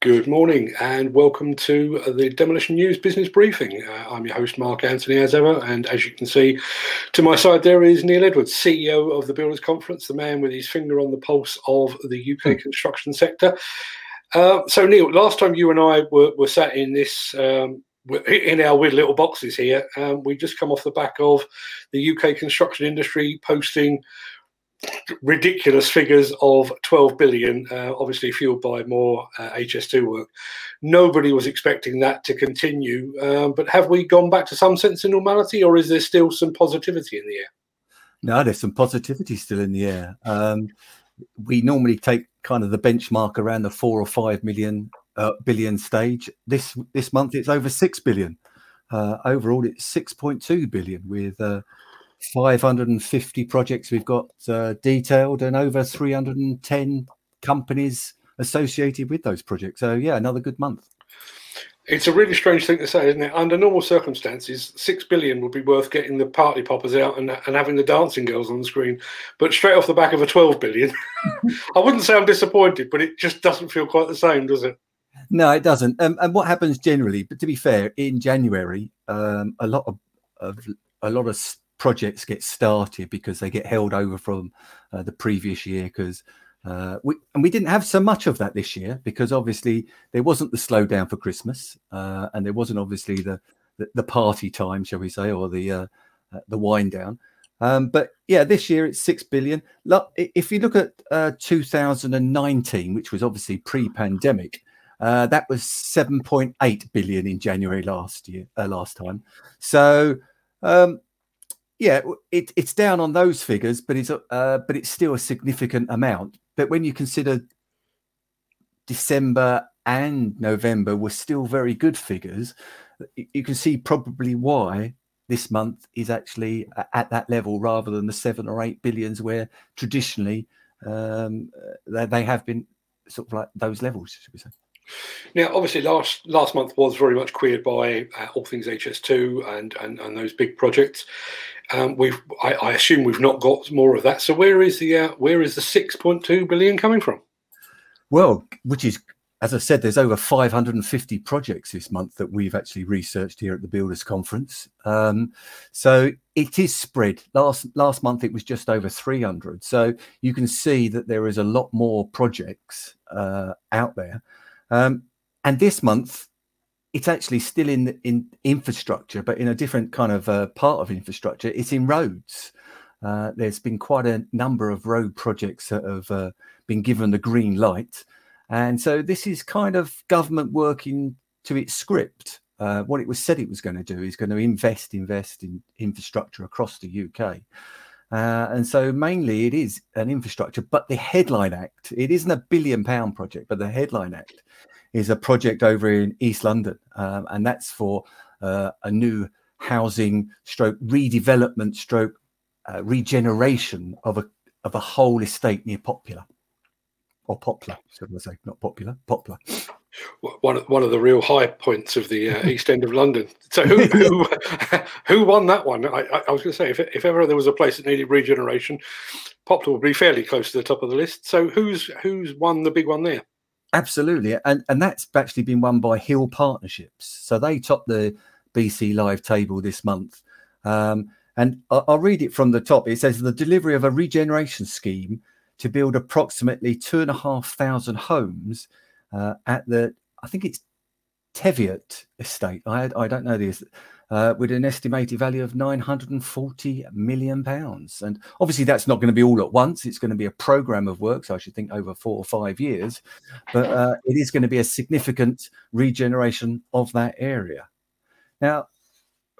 Good morning and welcome to the Demolition News Business Briefing. Uh, I'm your host, Mark Anthony, as ever. And as you can see to my side, there is Neil Edwards, CEO of the Builders Conference, the man with his finger on the pulse of the UK hmm. construction sector. Uh, so, Neil, last time you and I were, were sat in this. Um, in our weird little boxes here, um, we just come off the back of the UK construction industry posting ridiculous figures of 12 billion, uh, obviously fueled by more uh, HS2 work. Nobody was expecting that to continue. Um, but have we gone back to some sense of normality, or is there still some positivity in the air? No, there's some positivity still in the air. Um, we normally take kind of the benchmark around the four or five million uh, billion stage. This this month it's over six billion. Uh, overall, it's 6.2 billion with uh, 550 projects we've got uh, detailed and over 310 companies associated with those projects. So, yeah, another good month. It's a really strange thing to say, isn't it? Under normal circumstances, six billion would be worth getting the party poppers out and, and having the dancing girls on the screen. But straight off the back of a 12 billion, I wouldn't say I'm disappointed, but it just doesn't feel quite the same, does it? No, it doesn't. Um, and what happens generally, but to be fair, in January, um, a lot of, of a lot of projects get started because they get held over from uh, the previous year because uh, we and we didn't have so much of that this year because obviously there wasn't the slowdown for Christmas uh, and there wasn't obviously the, the, the party time, shall we say, or the uh, uh, the wind down. Um, but yeah, this year it's six billion. Look, if you look at uh, 2019, which was obviously pre-pandemic, uh, that was 7.8 billion in January last year, last time. So um, yeah, it, it's down on those figures, but it's uh, but it's still a significant amount. But when you consider December and November were still very good figures, you can see probably why this month is actually at that level rather than the seven or eight billions where traditionally um, they have been sort of like those levels, should we say? Now, obviously, last last month was very much queered by uh, all things HS2 and, and and those big projects. Um, we've, I, I, assume, we've not got more of that. So, where is the uh, where is the six point two billion coming from? Well, which is, as I said, there's over 550 projects this month that we've actually researched here at the Builders Conference. Um, so it is spread. Last last month it was just over 300. So you can see that there is a lot more projects uh, out there. Um, and this month, it's actually still in in infrastructure, but in a different kind of uh, part of infrastructure. It's in roads. Uh, there's been quite a number of road projects that have uh, been given the green light, and so this is kind of government working to its script. Uh, what it was said it was going to do is going to invest, invest in infrastructure across the UK. Uh, and so mainly it is an infrastructure, but the headline act, it isn't a billion pound project, but the headline act is a project over in East London. Um, and that's for uh, a new housing stroke redevelopment stroke uh, regeneration of a of a whole estate near Popular or Poplar, should I say, not popular, Poplar one of, one of the real high points of the uh, East End of London. So who who, who won that one? I, I was going to say if, if ever there was a place that needed regeneration, Poplar would be fairly close to the top of the list. So who's who's won the big one there? Absolutely, and and that's actually been won by Hill Partnerships. So they topped the BC Live table this month. Um, and I'll, I'll read it from the top. It says the delivery of a regeneration scheme to build approximately two and a half thousand homes uh, at the, I think it's Teviot estate. I, I don't know this, uh, with an estimated value of 940 million pounds. And obviously, that's not going to be all at once. It's going to be a program of works, I should think, over four or five years. But uh, it is going to be a significant regeneration of that area. Now,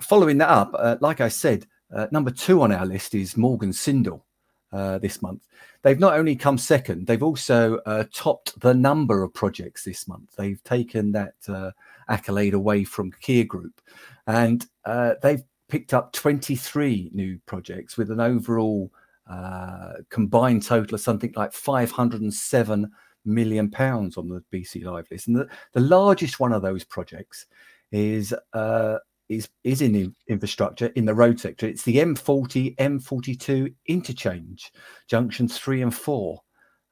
following that up, uh, like I said, uh, number two on our list is Morgan Sindall uh, this month. They've not only come second, they've also uh, topped the number of projects this month. They've taken that uh, accolade away from Kier Group, and uh, they've picked up 23 new projects with an overall uh, combined total of something like 507 million pounds on the BC Live list. And the, the largest one of those projects is uh, is is in infrastructure in the road sector. It's the M40 M42 interchange junctions three and four,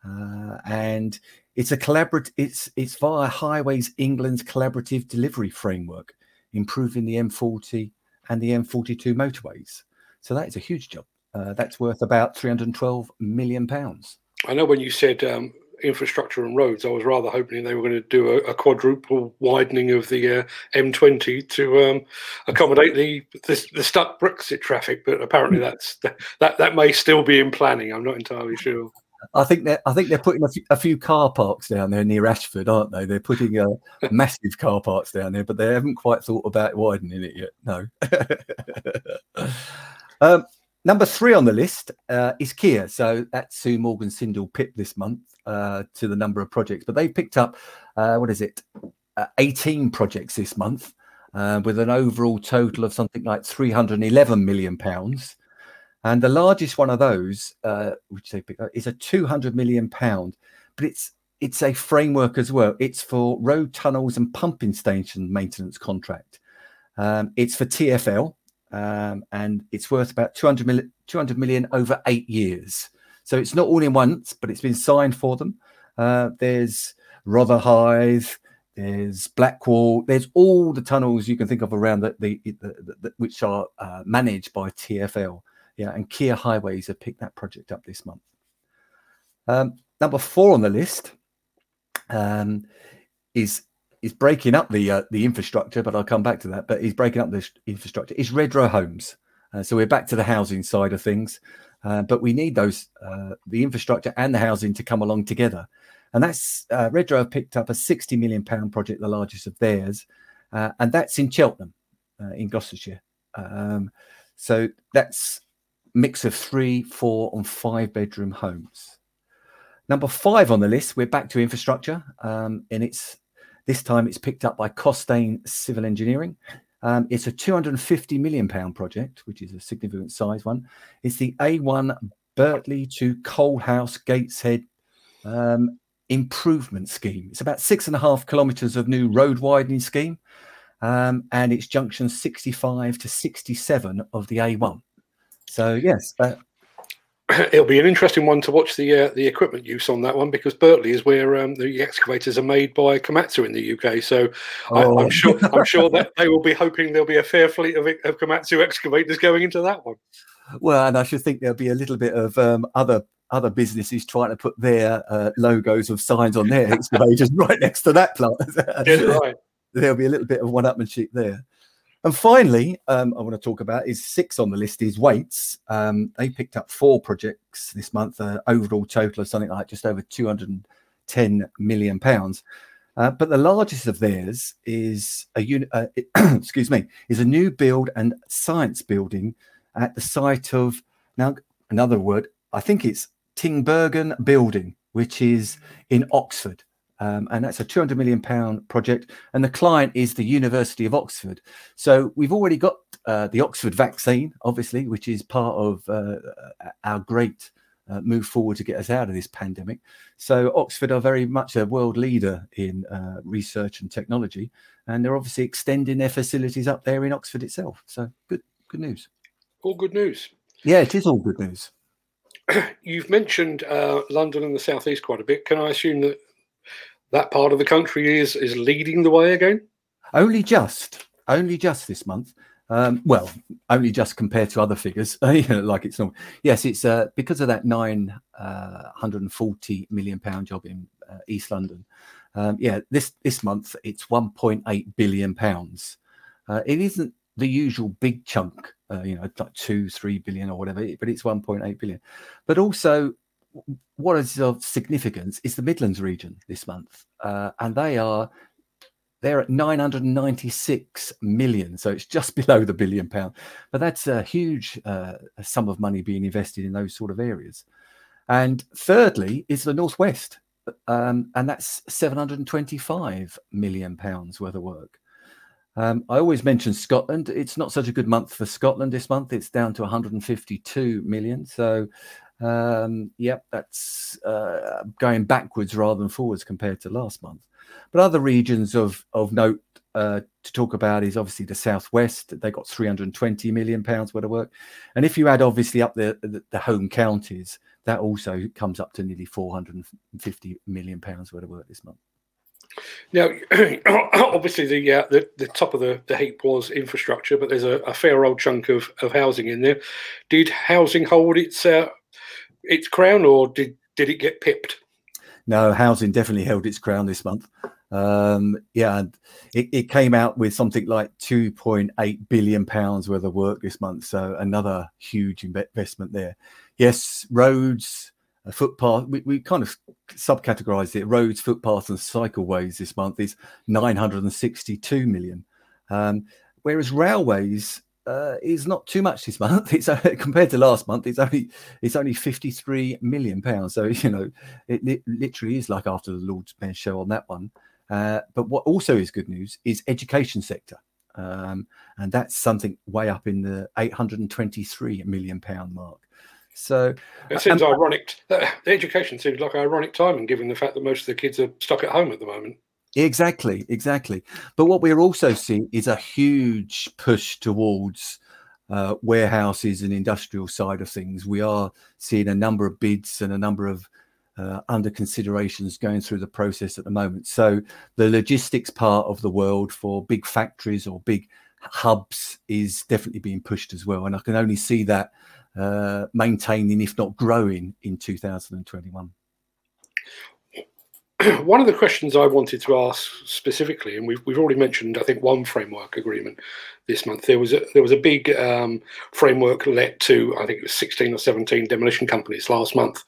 uh, and It's a collaborative. It's it's via Highways England's collaborative delivery framework, improving the M40 and the M42 motorways. So that is a huge job. Uh, that's worth about 312 million pounds. I know when you said um, infrastructure and roads, I was rather hoping they were going to do a, a quadruple widening of the uh, M20 to um, accommodate the, the, the stuck Brexit traffic. But apparently, that's that that may still be in planning. I'm not entirely sure. I think they're I think they're putting a few, a few car parks down there near Ashford, aren't they? They're putting uh, massive car parks down there, but they haven't quite thought about widening it yet. No. um, number three on the list uh, is Kier. So that's who Morgan Sindall PIP this month uh, to the number of projects, but they've picked up uh, what is it, uh, 18 projects this month. Uh, with an overall total of something like 311 million pounds, and the largest one of those, uh, which they pick up, is a 200 million pound, but it's it's a framework as well. It's for road tunnels and pumping station maintenance contract. Um, it's for TFL, um, and it's worth about 200 million, 200 million over eight years. So it's not all in once, but it's been signed for them. Uh, there's Rotherhithe, there's Blackwall, there's all the tunnels you can think of around the, the, the, the which are uh, managed by TFL. Yeah, and Kier Highways have picked that project up this month. Um, number four on the list um, is is breaking up the uh, the infrastructure, but I'll come back to that. But he's breaking up the infrastructure. Is Redrow Homes. Uh, so we're back to the housing side of things, uh, but we need those uh, the infrastructure and the housing to come along together. And that's uh, Redrow have picked up a sixty million pound project, the largest of theirs, uh, and that's in Cheltenham, in Gloucestershire. Um, so that's mix of three, four, and five bedroom homes. Number five on the list, we're back to infrastructure, um, and it's this time it's picked up by Costain Civil Engineering. Um, it's a 250 million pound project, which is a significant size one. It's the A1 Birtley to Coalhouse Gateshead um, improvement scheme. It's about six and a half kilometres of new road widening scheme, um, and it's junction 65 to 67 of the A1. So yes, uh, it'll be an interesting one to watch the uh, the equipment use on that one because Birtley is where um, the excavators are made by Komatsu in the UK. So oh. I, am sure I'm sure that they will be hoping there'll be a fair fleet of, of Komatsu excavators going into that one. Well, and I should think there'll be a little bit of um, other other businesses trying to put their uh, logos of signs on their excavators right next to that plant. yeah, right. There'll be a little bit of one-upmanship there. And finally, um, I want to talk about is six on the list is Wates. Um, they picked up four projects this month, uh, overall total of something like just over 210 million pounds. Uh, but the largest of theirs is a unit, uh, excuse me, is a new build and science building at the site of now another word. I think it's Tinbergen Building, which is in Oxford. Um, and that's a 200 million pound project. And the client is the university of oxford. So we've already got uh, the oxford vaccine obviously which is part of uh, our great uh, move forward to get us out of this pandemic. So oxford are very much a world leader in uh, research and technology. And they're obviously extending their facilities up there in oxford itself. So good good news. All good news. Yeah it is all good news. You've mentioned uh, london and the southeast quite a bit. Can i assume that that part of the country is is leading the way again? Only just, only just this month. Um, well, only just compared to other figures, like it's not. Yes, it's uh, because of that nine uh, hundred and forty million pound job in uh, East London. Um, yeah, this this month it's one point eight billion pounds. Uh, it isn't the usual big chunk, uh, you know, like two, three billion or whatever, but it's one point eight billion. But also, what is of significance is the Midlands region this month, uh, and they are they're at 996 million, so it's just below the billion pound. But that's a huge uh, sum of money being invested in those sort of areas. And thirdly, is the northwest, um, and that's 725 million pounds worth of work. Um, I always mention Scotland. It's not such a good month for Scotland this month. It's down to 152 million. So um, yep, that's uh, going backwards rather than forwards compared to last month. But other regions of of note uh, to talk about is obviously the southwest. They got 320 million pounds worth of work, and if you add obviously up the, the, the home counties, that also comes up to nearly 450 million pounds worth of work this month. Now, obviously, the, uh, the the top of the, the heap was infrastructure, but there's a, a, fair old chunk of, of housing in there. Did housing hold its uh, its crown, or did did it get pipped? No, housing definitely held its crown this month. Um, yeah, it, it came out with something like 2.8 billion pounds worth of work this month. So another huge investment there. Yes, roads, a footpath. We, we kind of subcategorized it. Roads, footpaths, and cycleways this month is 962 million. Um, whereas railways uh, is not too much this month. It's uh, compared to last month. It's only it's only fifty three million pounds. So you know, it, it, literally is like after the Lord's Mayor show on that one. Uh, but what also is good news is education sector, um, and that's something way up in the eight hundred and twenty three million pound mark. So it seems ironic. The education seems like ironic timing, given the fact that most of the kids are stuck at home at the moment. Exactly, exactly. But what we're also seeing is a huge push towards uh, warehouses and industrial side of things. We are seeing a number of bids and a number of uh, under considerations going through the process at the moment. So the logistics part of the world for big factories or big hubs is definitely being pushed as well, and I can only see that uh, maintaining, if not growing, in 2021. one of the questions I wanted to ask specifically, and we've, we've already mentioned, I think, one framework agreement this month. There was a, there was a big um, framework let to, I think it was 16 or 17 demolition companies last month.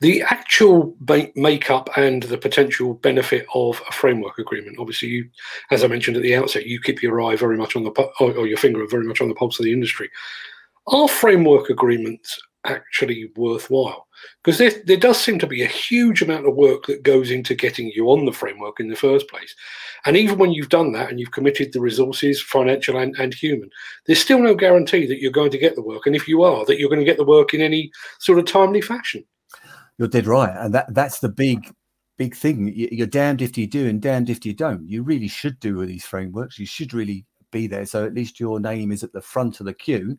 The actual makeup and the potential benefit of a framework agreement. Obviously, you, as I mentioned at the outset, you keep your eye very much on the or your finger very much on the pulse of the industry. Are framework agreements actually worthwhile? Because there, there does seem to be a huge amount of work that goes into getting you on the framework in the first place. And even when you've done that and you've committed the resources, financial and, and human, there's still no guarantee that you're going to get the work. And if you are, that you're going to get the work in any sort of timely fashion. You're dead right. And that that's the big big thing. You're damned if you do and damned if you don't. You really should do with these frameworks. You should really be there. So at least your name is at the front of the queue.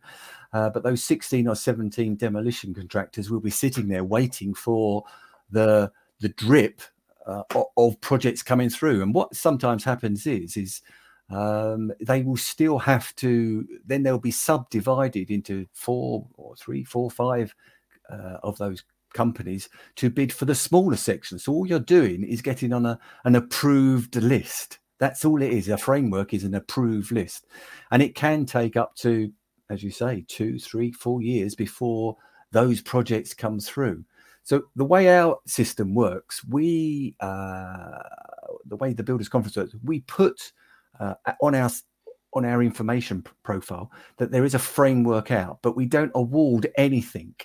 Uh, but those 16 or 17 demolition contractors will be sitting there waiting for the the drip uh, of projects coming through. And what sometimes happens is is um, they will still have to. Then they'll be subdivided into four or three, four, five uh, of those companies to bid for the smaller section. So all you're doing is getting on a an approved list. That's all it is. A framework is an approved list, and it can take up to as you say, two, three, four years before those projects come through. So the way our system works, we uh, the way the Builders Conference works, we put uh, on our on our information profile that there is a framework out, but we don't award anything.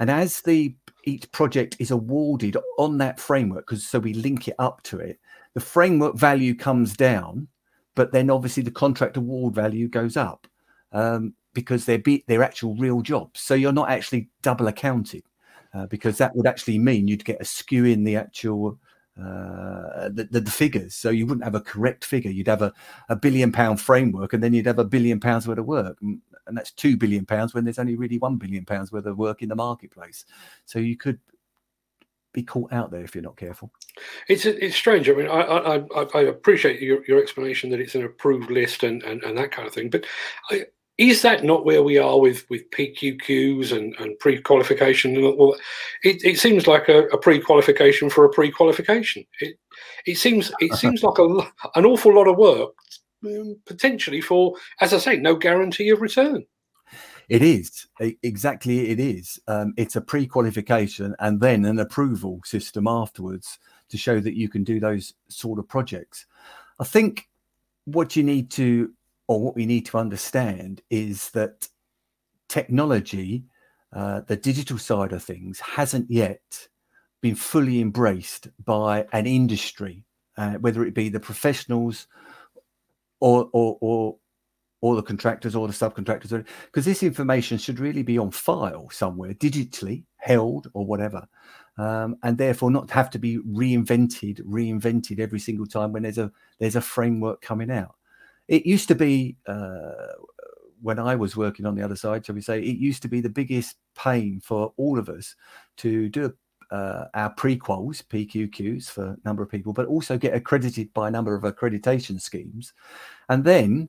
And as the each project is awarded on that framework, because so we link it up to it, the framework value comes down, but then obviously the contract award value goes up. Um, because they're be, they're actual real jobs. So you're not actually double accounted uh, because that would actually mean you'd get a skew in the actual uh, the, the, the, figures. So you wouldn't have a correct figure. You'd have a, a billion pound framework, and then you'd have a billion pounds worth of work, and, and that's two billion pounds when there's only really one billion pounds worth of work in the marketplace. So you could be caught out there if you're not careful. It's it's strange. I mean, I I, I appreciate your, your explanation that it's an approved list and, and, and that kind of thing, but I, is that not where we are with with PQQs and, and pre-qualification? And all it, it seems like a, a, pre-qualification for a pre-qualification. It it seems it seems like a, an awful lot of work um, potentially for as i say no guarantee of return. It is. Exactly it is. Um, it's a pre-qualification and then an approval system afterwards to show that you can do those sort of projects. I think what you need to or what we need to understand is that technology, uh, the digital side of things, hasn't yet been fully embraced by an industry, uh, whether it be the professionals or or or or the contractors or the subcontractors, because this information should really be on file somewhere, digitally held or whatever, um, and therefore not have to be reinvented, reinvented every single time when there's a there's a framework coming out. It used to be uh, when I was working on the other side, shall we say, it used to be the biggest pain for all of us to do uh, our prequels, PQQs for a number of people, but also get accredited by a number of accreditation schemes. And then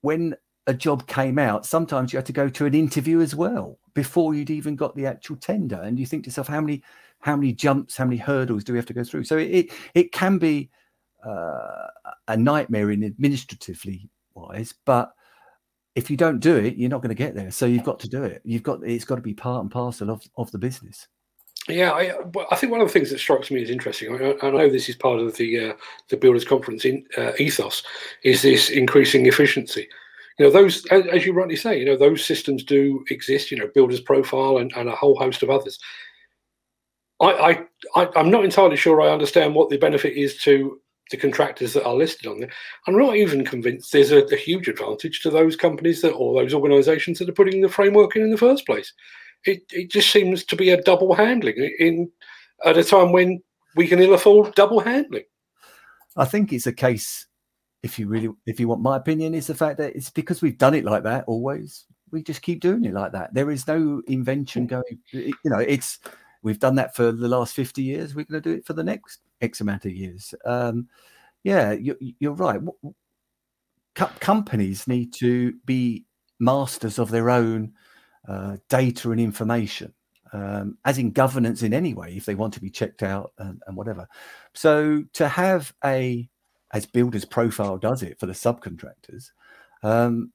when a job came out, sometimes you had to go to an interview as well before you'd even got the actual tender. And you think to yourself, how many how many jumps, how many hurdles do we have to go through? So it it can be uh, a nightmare in administratively wise, but if you don't do it, you're not going to get there. So you've got to do it. You've got it's got to be part and parcel of, of the business. Yeah, I, I think one of the things that strikes me as interesting, I, I know this is part of the uh, the Builders Conference in, uh, ethos, is this increasing efficiency. You know, those as you rightly say, you know, those systems do exist. You know, Builders Profile and, and a whole host of others. I, I, I'm not entirely sure I understand what the benefit is to the contractors that are listed on there. I'm not even convinced there's a, a huge advantage to those companies that or those organisations that are putting the framework in in the first place it, it just seems to be a double handling in at a time when we can ill afford double handling. I think it's a case, if you really, if you want my opinion, is the fact that it's because we've done it like that always. We just keep doing it like that. There is no invention hmm. going. You know, it's we've done that for the last fifty years. We're going to do it for the next X amount of years. Um, yeah, you're, you're right. companies need to be masters of their own uh, data and information, um, as in governance in any way, if they want to be checked out and, and whatever. So to have a, as Builders Profile does it for the subcontractors, um,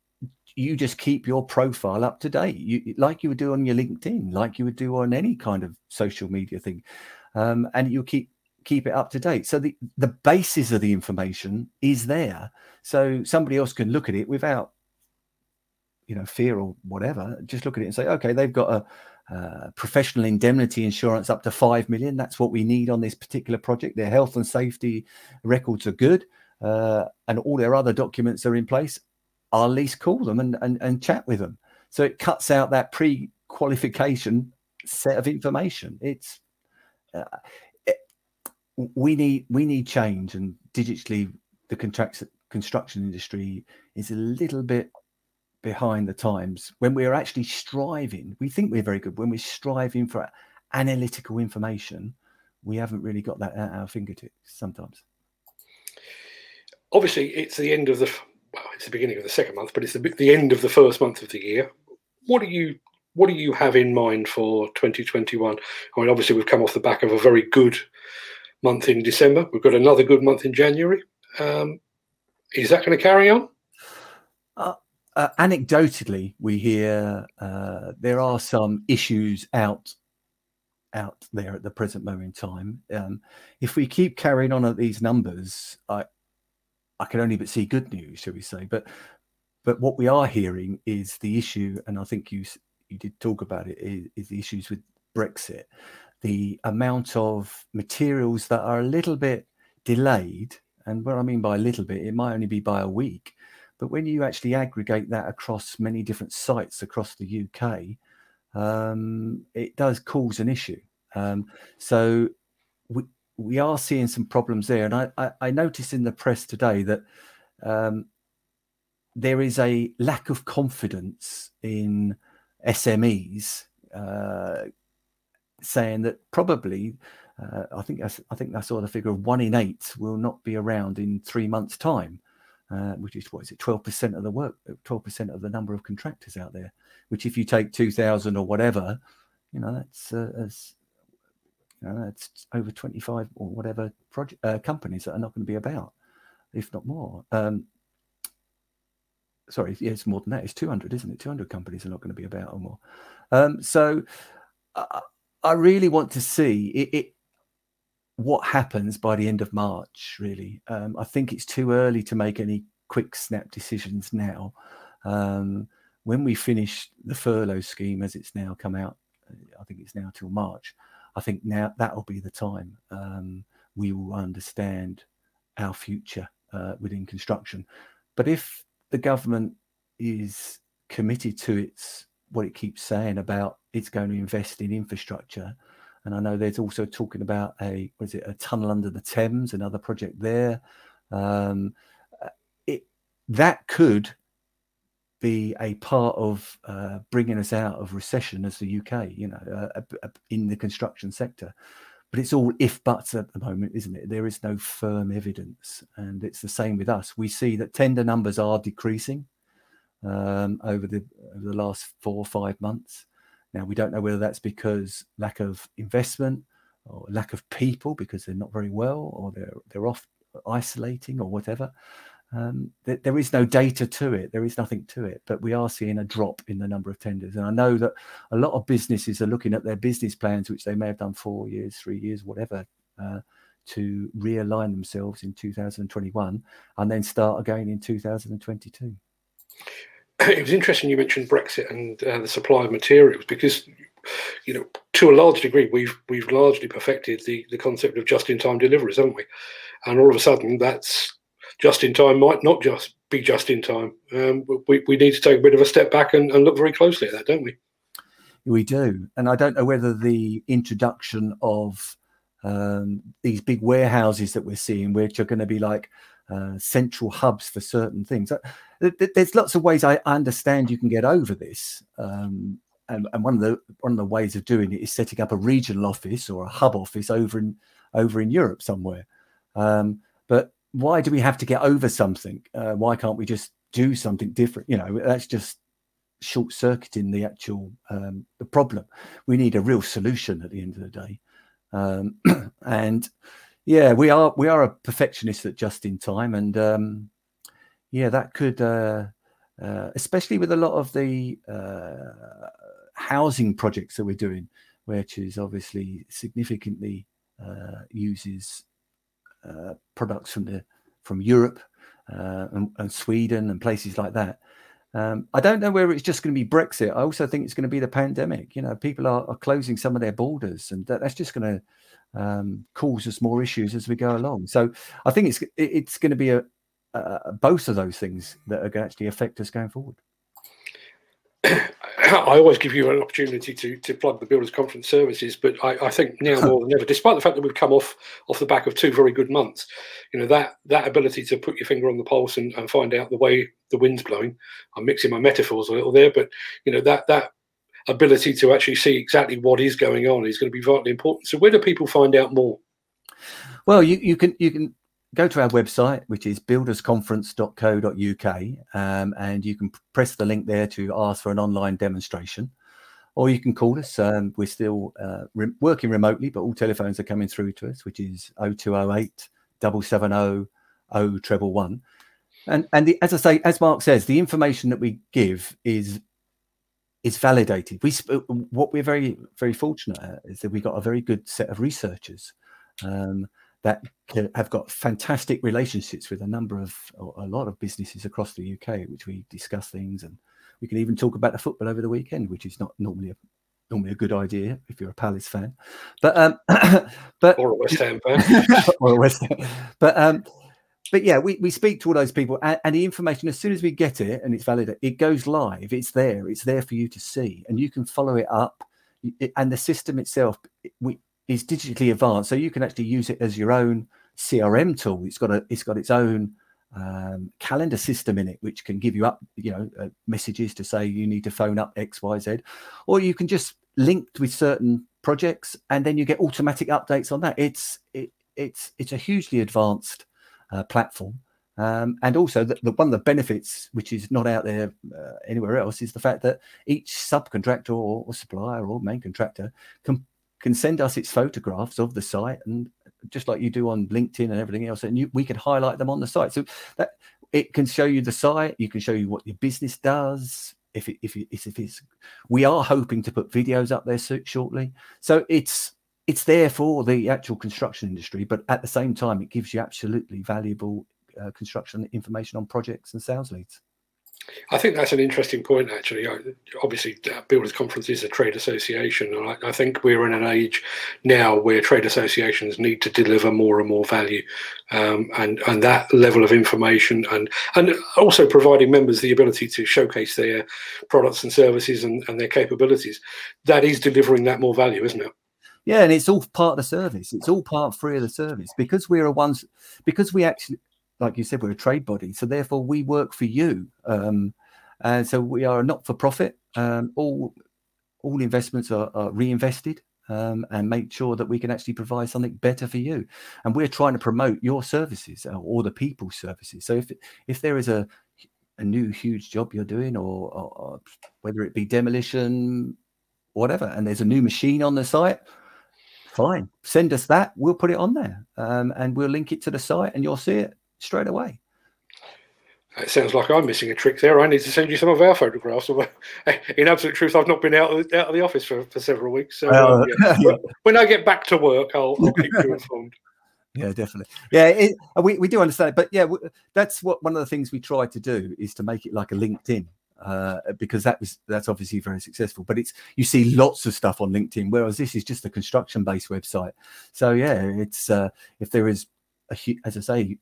you just keep your profile up to date, you, like you would do on your LinkedIn, like you would do on any kind of social media thing, um, and you keep keep it up to date. So the the basis of the information is there, so somebody else can look at it without you know fear or whatever. Just look at it and say okay they've got a uh, professional indemnity insurance up to 5 million. That's what we need on this particular project. Their health and safety records are good uh, and all their other documents are in place i'll at least call them and, and, and chat with them. So it cuts out that pre-qualification set of information. It's uh, we need we need change and digitally the contracts construction industry is a little bit behind the times. When we're actually striving we think we're very good. When we're striving for analytical information we haven't really got that at our fingertips sometimes. Obviously it's the end of the well it's the beginning of the second month but it's the, the end of the first month of the year. What do you what do you have in mind for 2021 i mean obviously we've come off the back of a very good month in december. We've got another good month in january. Um, is that going to carry on? Uh, uh, anecdotally, we hear uh, there are some issues out out there at the present moment in time. Um, if we keep carrying on at these numbers, I I can only but see good news, shall we say? But but what we are hearing is the issue, and I think you you did talk about it, is, is the issues with Brexit, the amount of materials that are a little bit delayed, and what I mean by a little bit, it might only be by a week but when you actually aggregate that across many different sites across the UK, um, it does cause an issue. Um, so we are seeing some problems there, and I, I, I noticed in the press today that um, there is a lack of confidence in SMEs, uh, saying that probably. Uh, I think I, I think I saw the figure of one in eight will not be around in three months' time uh, which is what is it, twelve percent of the work, twelve percent of the number of contractors out there. Which, if you take two thousand or whatever, you know that's uh, as, you know that's over twenty five or whatever project uh, companies that are not going to be about, if not more. Um, sorry, yeah, it's more than that. It's two hundred, isn't it? Two hundred companies are not going to be about or more. Um, so, I, I really want to see it, it what happens by the end of March, really. Um, I think it's too early to make any quick snap decisions now. Um, when we finish the furlough scheme as it's now come out, I think it's now till March. I think now that'll be the time um, we will understand our future uh, within construction. But if the government is committed to its what it keeps saying about it's going to invest in infrastructure, and I know there's also talking about a was it a tunnel under the Thames, another project there. Um, it that could be a part of uh, bringing us out of recession as the UK, you know, uh, uh, in the construction sector. But it's all if buts at the moment, isn't it? There is no firm evidence. And it's the same with us. We see that tender numbers are decreasing um, over, the, over the last four or five months. Now, we don't know whether that's because lack of investment or lack of people because they're not very well or they're, they're off isolating or whatever. Um, th- there is no data to it. There is nothing to it, but we are seeing a drop in the number of tenders. And I know that a lot of businesses are looking at their business plans, which they may have done four years, three years, whatever, uh, to realign themselves in 2021 and then start again in 2022. It was interesting you mentioned Brexit and uh, the supply of materials because, you know, to a large degree, we've we've largely perfected the the concept of just-in-time deliveries, haven't we? And all of a sudden, that's just in time might not just be just in time. Um, we, we need to take a bit of a step back and, and look very closely at that, don't we? We do. And I don't know whether the introduction of um, these big warehouses that we're seeing, which are going to be like uh, central hubs for certain things. There's lots of ways I understand you can get over this. Um, and, and, one of the one of the ways of doing it is setting up a regional office or a hub office over in over in Europe somewhere. Um, but why do we have to get over something? Uh, why can't we just do something different? You know, that's just short circuiting the actual um, the problem. We need a real solution at the end of the day. Um, and yeah, we are we are a perfectionist at just in time, and um, yeah, that could, uh, uh, especially with a lot of the uh, housing projects that we're doing, which is obviously significantly uh, uses products from the from Europe uh, and, and, Sweden and places like that. Um, I don't know whether it's just going to be Brexit. I also think it's going to be the pandemic. You know, people are, are closing some of their borders, and that, that's just going to um, cause us more issues as we go along. So I think it's it's going to be a, a both of those things that are going to actually affect us going forward. I always give you an opportunity to to plug the Builders Conference services, but I, I, think now more than ever, despite the fact that we've come off off the back of two very good months, you know that that ability to put your finger on the pulse and, and find out the way the wind's blowing. I'm mixing my metaphors a little there, but you know that that ability to actually see exactly what is going on is going to be vitally important. So where do people find out more? Well, you, you can you can go to our website, which is buildersconference.co.uk, um, and you can press the link there to ask for an online demonstration. Or you can call us. Um, we're still uh, re- working remotely, but all telephones are coming through to us, which is 0208 770 treble one. And and the, as I say, as Mark says, the information that we give is is validated. We what we're very very fortunate at is that we got a very good set of researchers. Um, that have got fantastic relationships with a number of a lot of businesses across the UK, which we discuss things and we can even talk about the football over the weekend, which is not normally a normally a good idea if you're a Palace fan, but um, but or a West Ham fan, or a West Ham. But um, but yeah, we, we speak to all those people, and, and, the information as soon as we get it and it's valid, it goes live. It's there. It's there for you to see, and you can follow it up. And the system itself, we is digitally advanced, so you can actually use it as your own CRM tool. It's got a it's got its own um, calendar system in it, which can give you up you know uh, messages to say you need to phone up X Y Z, or you can just link with certain projects and then you get automatic updates on that. It's it, it's it's a hugely advanced uh, platform. Um, and also, the, the, one of the benefits, which is not out there uh, anywhere else, is the fact that each subcontractor or, or supplier or main contractor can can send us its photographs of the site and just like you do on LinkedIn and everything else, and you, we can highlight them on the site. So that it can show you the site, you can show you what your business does. If it, if if it's, we are hoping to put videos up there so, shortly. So it's it's there for the actual construction industry, but at the same time, it gives you absolutely valuable uh, construction information on projects and sales leads. I think that's an interesting point, actually. Obviously, Builders Conference is a trade association, and I, I, think we're in an age now where trade associations need to deliver more and more value, um, and and that level of information, and and also providing members the ability to showcase their products and services and, and their capabilities. That is delivering that more value, isn't it? Yeah, and it's all part of the service. It's all part free of the service because we're a ones because we actually like you said, we're a trade body, so therefore we work for you. Um, And so we are a not for profit. Um, all all investments are, are reinvested um, and make sure that we can actually provide something better for you. And we're trying to promote your services uh, or the people's services. So if if there is a a new huge job you're doing, or, or, or whether it be demolition, whatever, and there's a new machine on the site, fine, send us that. We'll put it on there, um, and we'll link it to the site, and you'll see it straight away. It sounds like I'm missing a trick there. I need to send you some of our photographs. In absolute truth, I've not been out of, out of the office for, for several weeks. So uh, yeah. yeah. when I get back to work, I'll, I'll keep you informed. Yeah, definitely. Yeah, it, we, we do understand, it, but yeah, that's what one of the things we try to do is to make it like a LinkedIn uh, because that was that's obviously very successful. But it's you see lots of stuff on LinkedIn, whereas this is just a construction based website. So yeah, it's uh, if there is a as I say,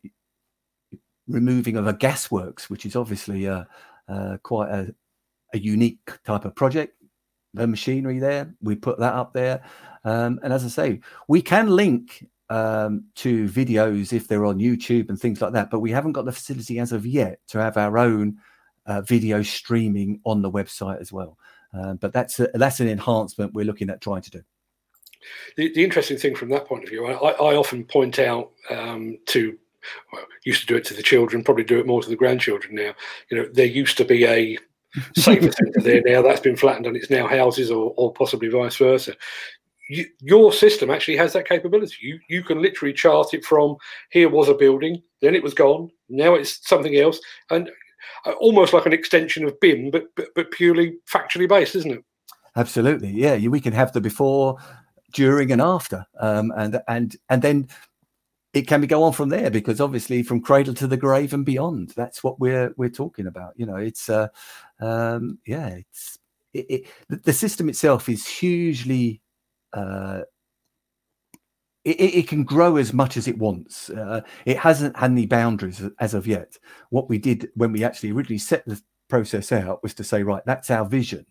removing of a gasworks, which is obviously quite a, a, unique type of project. The machinery there, we put that up there, um, and as I say, we can link um, to videos if they're on YouTube and things like that, but we haven't got the facility as of yet to have our own uh, video streaming on the website as well. Uh, but that's a, that's an enhancement we're looking at trying to do. The, the interesting thing from that point of view, I, I often point out um, to well, used to do it to the children, probably do it more to the grandchildren now. You know, there used to be a safer centre there now that's been flattened and it's now houses or, or possibly vice versa. You, your system actually has that capability. You you can literally chart it from here was a building, then it was gone, now it's something else, and uh, almost like an extension of BIM, but but, but purely factually based, isn't it? Absolutely, yeah. We can have the before, during, and after, um, and and and then it can go on from there because obviously from cradle to the grave and beyond that's what we're we're talking about you know it's uh um yeah it's it, it, the system itself is hugely uh it, it, can grow as much as it wants. Uh, it hasn't had any boundaries as of yet. What we did when we actually originally set the process out was to say, right, that's our vision,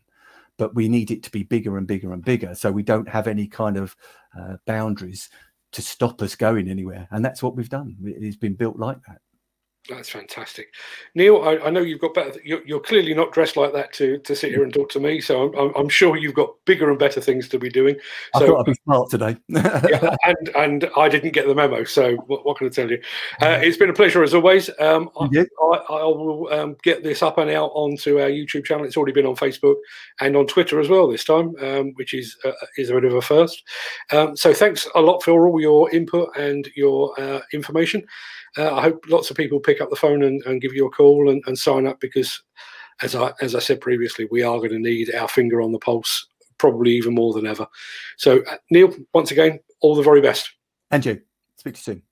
but we need it to be bigger and bigger and bigger. So we don't have any kind of uh, boundaries to stop us going anywhere. And that's what we've done. It's been built like that. That's fantastic, Neil. I, I know you've got better. You're, you're, clearly not dressed like that to to sit here and talk to me. So I'm, I'm sure you've got bigger and better things to be doing. I so, thought I'd be smart today. yeah, and and I didn't get the memo. So what, what can I tell you? Uh, it's been a pleasure as always. Um, I, I, I, will um, get this up and out onto our YouTube channel. It's already been on Facebook and on Twitter as well this time, um, which is uh, is a bit of a first. Um, so thanks a lot for all your input and your uh, information uh, I hope lots of people pick up the phone and, and give you a call and, and, sign up because, as I as I said previously, we are going to need our finger on the pulse probably even more than ever. So, uh, Neil, once again, all the very best. And you. Speak to you soon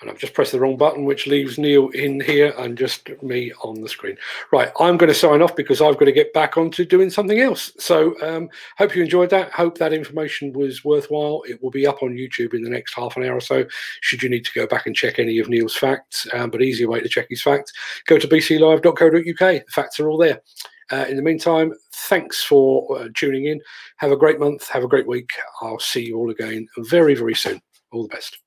and I've just pressed the wrong button, which leaves Neil in here and just me on the screen. Right, I'm going to sign off because I've got to get back onto doing something else. So, um, hope you enjoyed that. Hope that information was worthwhile. It will be up on YouTube in the next half an hour or so. Should you need to go back and check any of Neil's facts, um, but easier way to check his facts, go to bclive.co.uk. The facts are all there. Uh, in the meantime, thanks for uh, tuning in. Have a great month. Have a great week. I'll see you all again very, very soon. All the best.